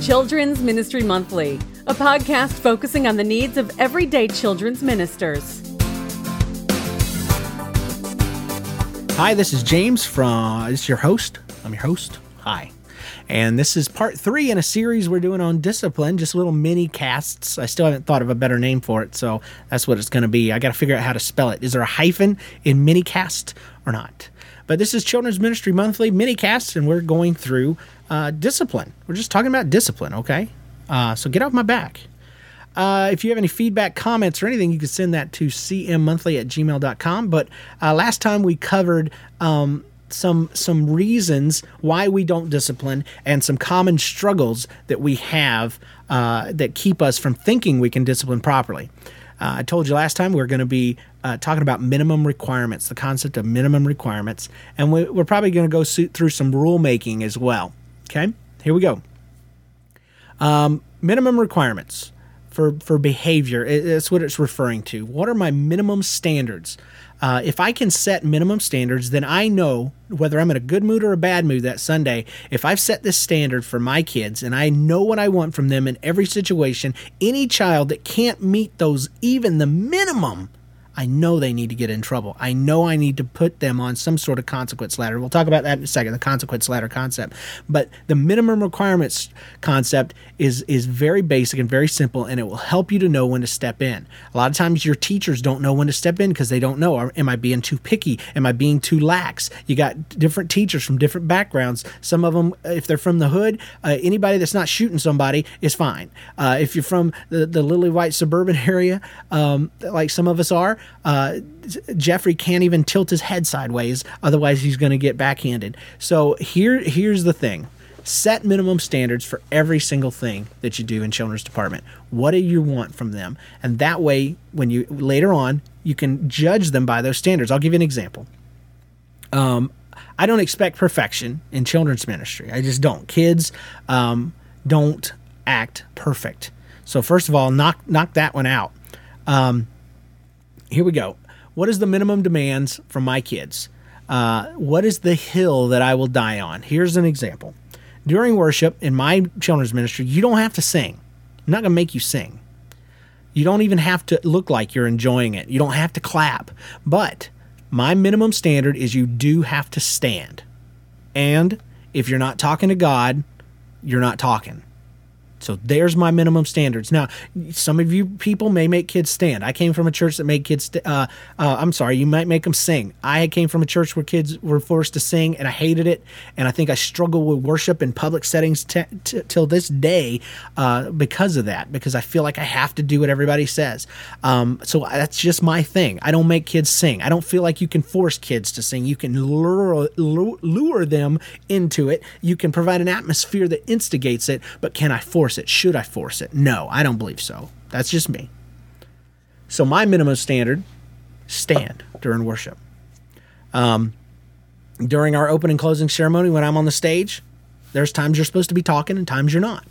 Children's Ministry Monthly, a podcast focusing on the needs of everyday children's ministers. Hi, this is James from. This is your host. I'm your host. Hi. And this is part three in a series we're doing on discipline, just little mini casts. I still haven't thought of a better name for it, so that's what it's going to be. I got to figure out how to spell it. Is there a hyphen in mini cast or not? But this is Children's Ministry Monthly mini cast, and we're going through uh, discipline. We're just talking about discipline, okay? Uh, so get off my back. Uh, if you have any feedback, comments, or anything, you can send that to cmmonthly at gmail.com. But uh, last time we covered um, some some reasons why we don't discipline and some common struggles that we have uh, that keep us from thinking we can discipline properly. Uh, I told you last time we are going to be uh, talking about minimum requirements, the concept of minimum requirements, and we, are probably going to go through some rule making as well. Okay, here we go. Um, minimum requirements for for behavior. That's what it's referring to. What are my minimum standards? Uh, if I can set minimum standards, then I know whether I'm in a good mood or a bad mood that Sunday. If I've set this standard for my kids and I know what I want from them in every situation, any child that can't meet those, even the minimum, I know they need to get in trouble. I know I need to put them on some sort of consequence ladder. We'll talk about that in a second, the consequence ladder concept. But the minimum requirements concept is is very basic and very simple, and it will help you to know when to step in. A lot of times your teachers don't know when to step in because they don't know. Am I being too picky? Am I being too lax? You got different teachers from different backgrounds. Some of them, if they're from the hood, uh, anybody that's not shooting somebody is fine. Uh, if you're from the, the lily white suburban area, um, like some of us are, uh, Jeffrey can't even tilt his head sideways, otherwise he's going to get backhanded. So here, here's the thing: set minimum standards for every single thing that you do in children's department. What do you want from them? And that way, when you later on, you can judge them by those standards. I'll give you an example. Um, I don't expect perfection in children's ministry. I just don't. Kids um, don't act perfect. So first of all, knock knock that one out. Um, here we go. What is the minimum demands from my kids? Uh, what is the hill that I will die on? Here's an example. During worship in my children's ministry, you don't have to sing. I'm not going to make you sing. You don't even have to look like you're enjoying it. You don't have to clap. But my minimum standard is you do have to stand. And if you're not talking to God, you're not talking. So there's my minimum standards. Now, some of you people may make kids stand. I came from a church that made kids. St- uh, uh, I'm sorry, you might make them sing. I came from a church where kids were forced to sing, and I hated it. And I think I struggle with worship in public settings t- t- till this day uh, because of that. Because I feel like I have to do what everybody says. Um, so that's just my thing. I don't make kids sing. I don't feel like you can force kids to sing. You can lure lure them into it. You can provide an atmosphere that instigates it. But can I force force it? Should I force it? No, I don't believe so. That's just me. So my minimum standard: stand during worship. Um, during our opening and closing ceremony, when I'm on the stage, there's times you're supposed to be talking and times you're not.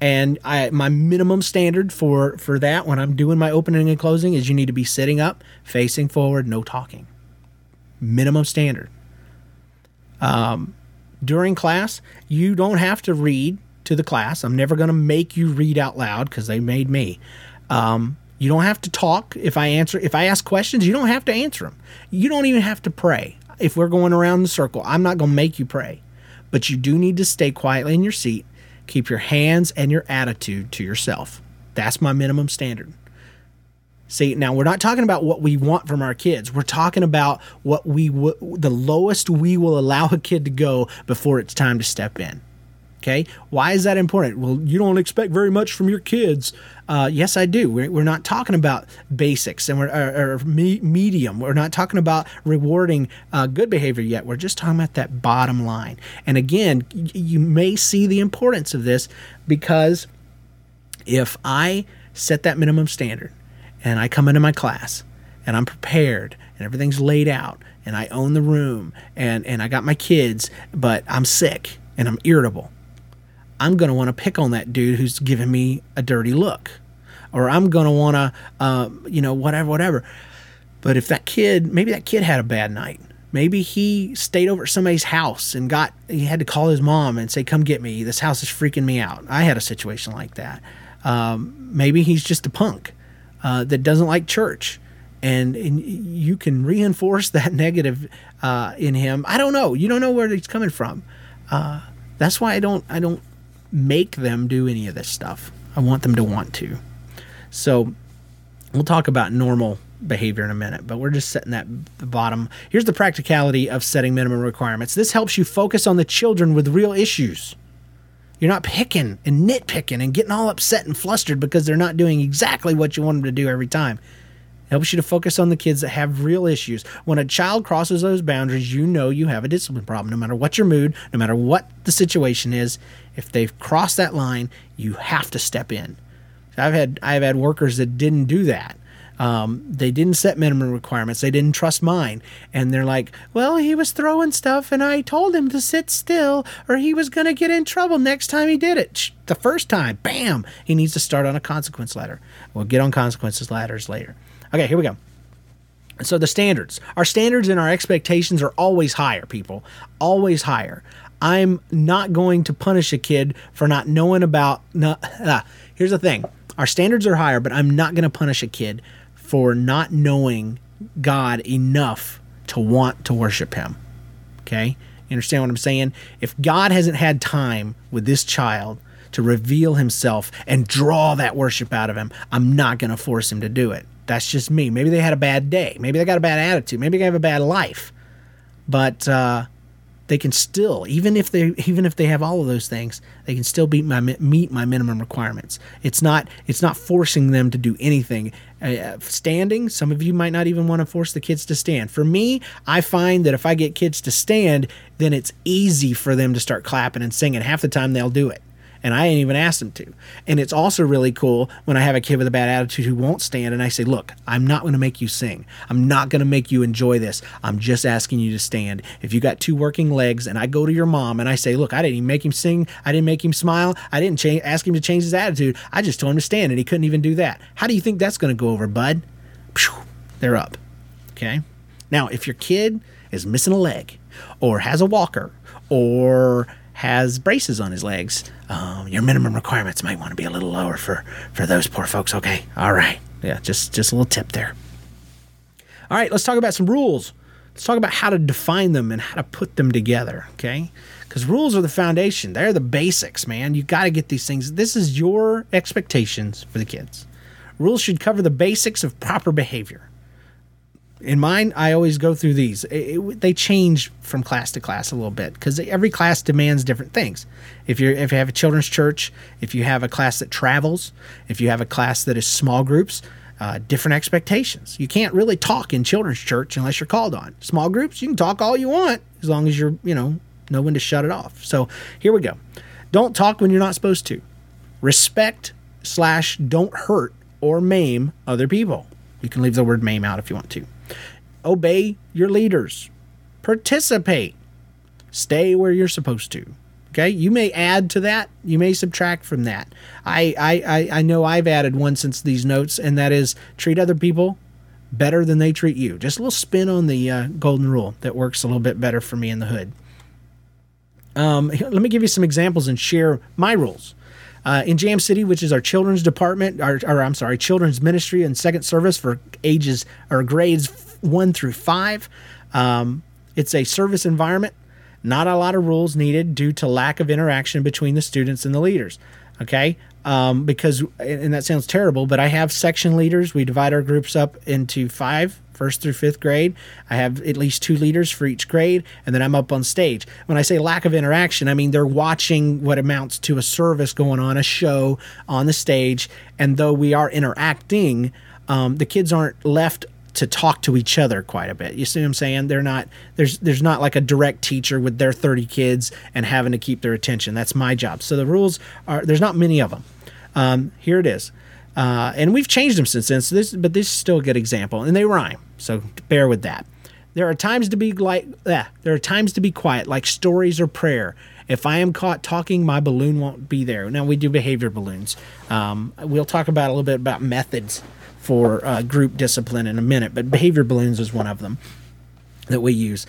And I, my minimum standard for for that when I'm doing my opening and closing is you need to be sitting up, facing forward, no talking. Minimum standard. Um, during class, you don't have to read to the class. I'm never going to make you read out loud because they made me. Um, you don't have to talk. If I answer, if I ask questions, you don't have to answer them. You don't even have to pray. If we're going around the circle, I'm not going to make you pray. But you do need to stay quietly in your seat. Keep your hands and your attitude to yourself. That's my minimum standard. See, now we're not talking about what we want from our kids. We're talking about what we w- the lowest we will allow a kid to go before it's time to step in. Okay. Why is that important? Well, you don't expect very much from your kids. Uh, yes, I do. We're, we're, not talking about basics and we're or, or me, medium. We're not talking about rewarding uh, good behavior yet. We're just talking about that bottom line. And again, y- you may see the importance of this because if I set that minimum standard and I come into my class and I'm prepared and everything's laid out and I own the room and, and I got my kids, but I'm sick and I'm irritable I'm going to want to pick on that dude who's giving me a dirty look, or I'm going to want to, uh, you know, whatever, whatever. But if that kid, maybe that kid had a bad night, Maybe he stayed over at somebody's house and got he had to call his mom and say, "Come get me. This house is freaking me out." I had a situation like that. Um, maybe he's just a punk uh, that doesn't like church, and, and you can reinforce that negative uh, in him. I don't know. You don't know where he's coming from. Uh, that's why I don't I don't make them do any of this stuff. I want them to want to. So we'll talk about normal behavior in a minute, but we're just setting that the bottom. Here's the practicality of setting minimum requirements. This helps you focus on the children with real issues. You're not picking and nitpicking and getting all upset and flustered because they're not doing exactly what you want them to do every time. Helps you to focus on the kids that have real issues. When a child crosses those boundaries, you know you have a discipline problem. No matter what your mood, no matter what the situation is, if they've crossed that line, you have to step in. I've had I've had workers that didn't do that um, they didn't set minimum requirements. They didn't trust mine. And they're like, well, he was throwing stuff and I told him to sit still or he was going to get in trouble next time he did it. The first time, bam, he needs to start on a consequence ladder. We'll get on consequences ladders later. Okay, here we go. So the standards, our standards and our expectations are always higher, people, always higher. I'm not going to punish a kid for not knowing about. Not, here's the thing: our standards are higher, but I'm not going to punish a kid for not knowing God enough to want to worship Him. Okay? You understand what I'm saying? If God hasn't had time with this child to reveal Himself and draw that worship out of him, I'm not going to force him to do it. That's just me. Maybe they had a bad day. Maybe they got a bad attitude. Maybe they have a bad life. But uh, they can still even if they even if they have all of those things they can still meet my meet my minimum requirements. It's not it's not forcing them to do anything. Uh, standing some of you might not even want to force the kids to stand. For me i find that if i get kids to stand then it's easy for them to start clapping and singing. Half the time they'll do it and I ain't even asked them to. And it's also really cool when I have a kid with a bad attitude who won't stand and I say, Look, I'm not going to make you sing. I'm not going to make you enjoy this. I'm just asking you to stand. If you got two working legs and I go to your mom and I say, Look, I didn't even make him sing. I didn't make him smile. I didn't ask him to change his attitude. I just told him to stand and he couldn't even do that. How do you think that's going to go over, bud? they're up. Okay. Now, if your kid is missing a leg or has a walker or has braces on his legs. Um, your minimum requirements might want to be a little lower for for those poor folks. Okay, all right, yeah, just just a little tip there. All right, let's talk about some rules. Let's talk about how to define them and how to put them together. Okay, because rules are the foundation. They're the basics, man. You got to get these things. This is your expectations for the kids. Rules should cover the basics of proper behavior in mine, I always go through these. It, it, they change from class to class a little bit because every class demands different things. If you if you have a children's church, if you have a class that travels, if you have a class that is small groups, uh, different expectations. You can't really talk in children's church unless you're called on. Small groups, you can talk all you want as long as you're you know know when to shut it off. So here we go. Don't talk when you're not supposed to. Respect slash don't hurt or maim other people. You can leave the word maim out if you want to obey your leaders, participate, stay where you're supposed to. Okay, you may add to that, you may subtract from that. I, I, I I know I've added one since these notes, and that is treat other people better than they treat you. Just a little spin on the uh, golden rule that works a little bit better for me in the hood. Um, let me give you some examples and share my rules. Uh, in Jam City, which is our children's department, or, or I'm sorry, children's ministry and second service for ages or grades one through five. Um, it's a service environment. Not a lot of rules needed due to lack of interaction between the students and the leaders. Okay. Um, because, and that sounds terrible, but I have section leaders. We divide our groups up into five, first through fifth grade. I have at least two leaders for each grade, and then I'm up on stage. When I say lack of interaction, I mean they're watching what amounts to a service going on, a show on the stage, and though we are interacting, um, the kids aren't left to talk to each other quite a bit. You see what I'm saying? They're not there's there's not like a direct teacher with their 30 kids and having to keep their attention. That's my job. So the rules are there's not many of them. Um, here it is. Uh, and we've changed them since then. So this, but this is still a good example, and they rhyme. So bear with that. There are times to be like, there are times to be quiet, like stories or prayer. If I am caught talking, my balloon won't be there. Now we do behavior balloons. Um, we'll talk about a little bit about methods for uh, group discipline in a minute, but behavior balloons is one of them. that we use.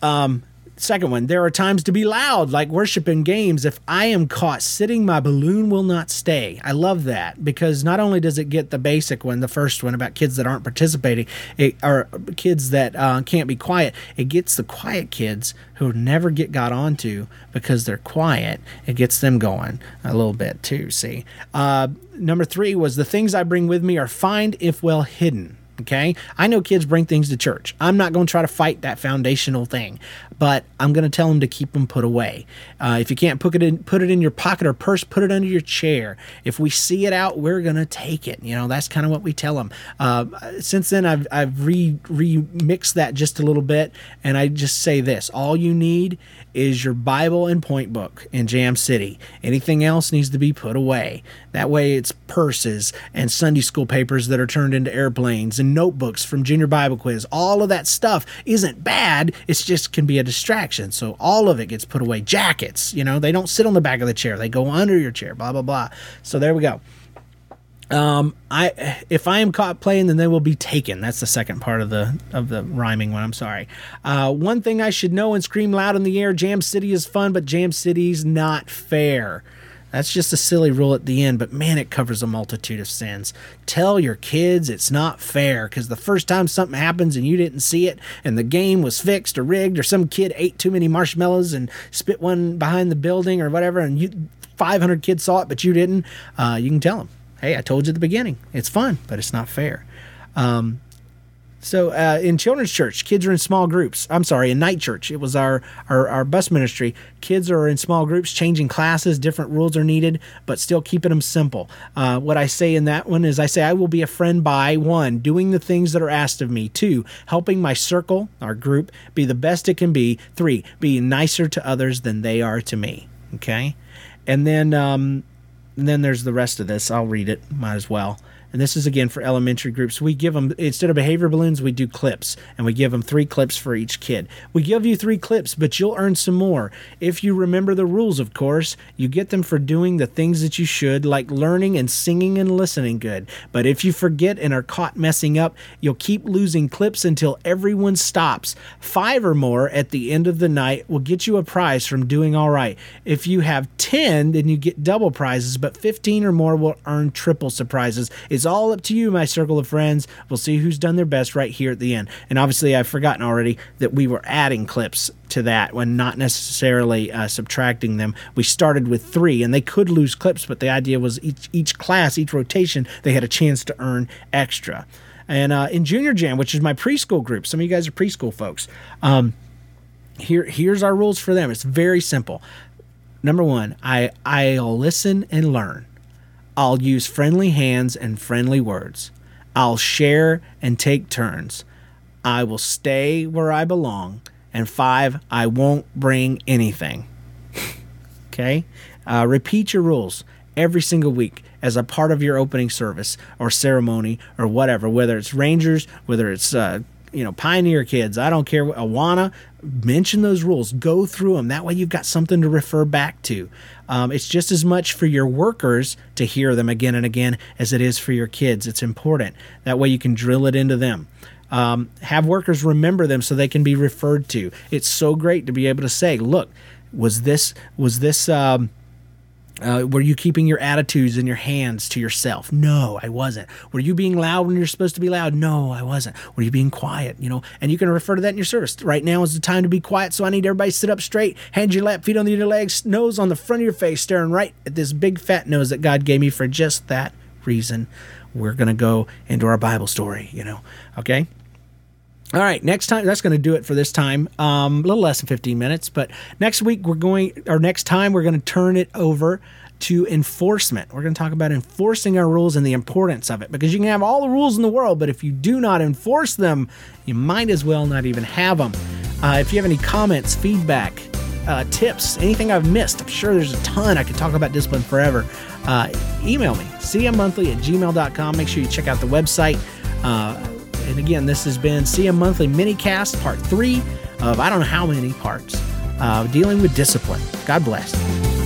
Um, second one, there are times to be loud, like worship in games. If I am caught sitting, my balloon will not stay. I love that because not only does it get the basic one, the first one about kids that aren't participating, it, or kids that uh, can't be quiet, it gets the quiet kids who never get got onto because they're quiet. It gets them going a little bit too. See, uh, number three was the things I bring with me are find if well hidden. Okay. I know kids bring things to church. I'm not going to try to fight that foundational thing, but I'm going to tell them to keep them put away. Uh, if you can't put it in, put it in your pocket or purse, put it under your chair. If we see it out, we're going to take it. You know, that's kind of what we tell them. Uh, since then, I've, I've re, remixed that just a little bit. And I just say this all you need is your Bible and point book in Jam City. Anything else needs to be put away. That way, it's purses and Sunday school papers that are turned into airplanes and notebooks from Junior Bible Quiz. All of that stuff isn't bad, it's just can be a distraction. So, all of it gets put away. Jackets, you know, they don't sit on the back of the chair, they go under your chair, blah, blah, blah. So, there we go. Um, I if I am caught playing, then they will be taken. That's the second part of the of the rhyming one. I'm sorry. Uh, one thing I should know and scream loud in the air: Jam City is fun, but Jam City's not fair. That's just a silly rule at the end, but man, it covers a multitude of sins. Tell your kids it's not fair because the first time something happens and you didn't see it, and the game was fixed or rigged, or some kid ate too many marshmallows and spit one behind the building or whatever, and you 500 kids saw it, but you didn't, uh, you can tell them hey, I told you at the beginning, it's fun, but it's not fair. Um, so uh, in children's church, kids are in small groups. I'm sorry, in night church, it was our, our, our bus ministry. Kids are in small groups, changing classes. Different rules are needed, but still keeping them simple. Uh, what I say in that one is, I say I will be a friend by one, doing the things that are asked of me. Two, helping my circle, our group, be the best it can be. Three, being nicer to others than they are to me. Okay, and then um, and then there's the rest of this. I'll read it, might as well. And this is again for elementary groups. We give them, instead of behavior balloons, we do clips, and we give them three clips for each kid. We give you three clips, but you'll earn some more. If you remember the rules, of course, you get them for doing the things that you should, like learning and singing and listening good. But if you forget and are caught messing up, you'll keep losing clips until everyone stops. Five or more at the end of the night will get you a prize from doing all right. If you have 10, then you get double prizes, but 15 or more will earn triple surprises. It's all up to you, my circle of friends. We'll see who's done their best right here at the end. And obviously, I've forgotten already that we were adding clips to that when not necessarily uh, subtracting them. We started with three, and they could lose clips, but the idea was each each class, each rotation, they had a chance to earn extra. And uh, in Junior Jam, which is my preschool group, some of you guys are preschool folks. Um, here, here's our rules for them. It's very simple. Number one, I I'll listen and learn. I'll use friendly hands and friendly words. I'll share and take turns. I will stay where I belong. And five, I won't bring anything. okay? Uh, repeat your rules every single week as a part of your opening service or ceremony or whatever, whether it's Rangers, whether it's uh, you know, pioneer kids, I don't care, Awana, mention those rules, go through them. That way you've got something to refer back to. Um, it's just as much for your workers to hear them again and again as it is for your kids. It's important. That way you can drill it into them. Um, have workers remember them so they can be referred to. It's so great to be able to say, look, was this, was this, um, uh, were you keeping your attitudes and your hands to yourself? No, I wasn't. Were you being loud when you're supposed to be loud? No, I wasn't. Were you being quiet? You know, and you can refer to that in your service. Right now is the time to be quiet, so I need everybody sit up straight, hand your lap, feet on the your legs, nose on the front of your face, staring right at this big fat nose that God gave me for just that reason. We're to go into our Bible story, you know, okay? All right, next time that's going to do it for this time. Um, a little less than 15 minutes, but next week we're going, or next time we're going to turn it over to enforcement. We're going to talk about enforcing our rules and the importance of it because you can have all the rules in the world, but if you do not enforce them, you might as well not even have them. Uh, if you have any comments, feedback, uh, tips, anything I've missed, I'm sure there's a ton. I could talk about discipline forever. Uh, email me, cmmonthly at gmail.com. Make sure you check out the website. Uh, and again, this has been CM Monthly Minicast, part three of I don't know how many parts, uh, dealing with discipline. God bless.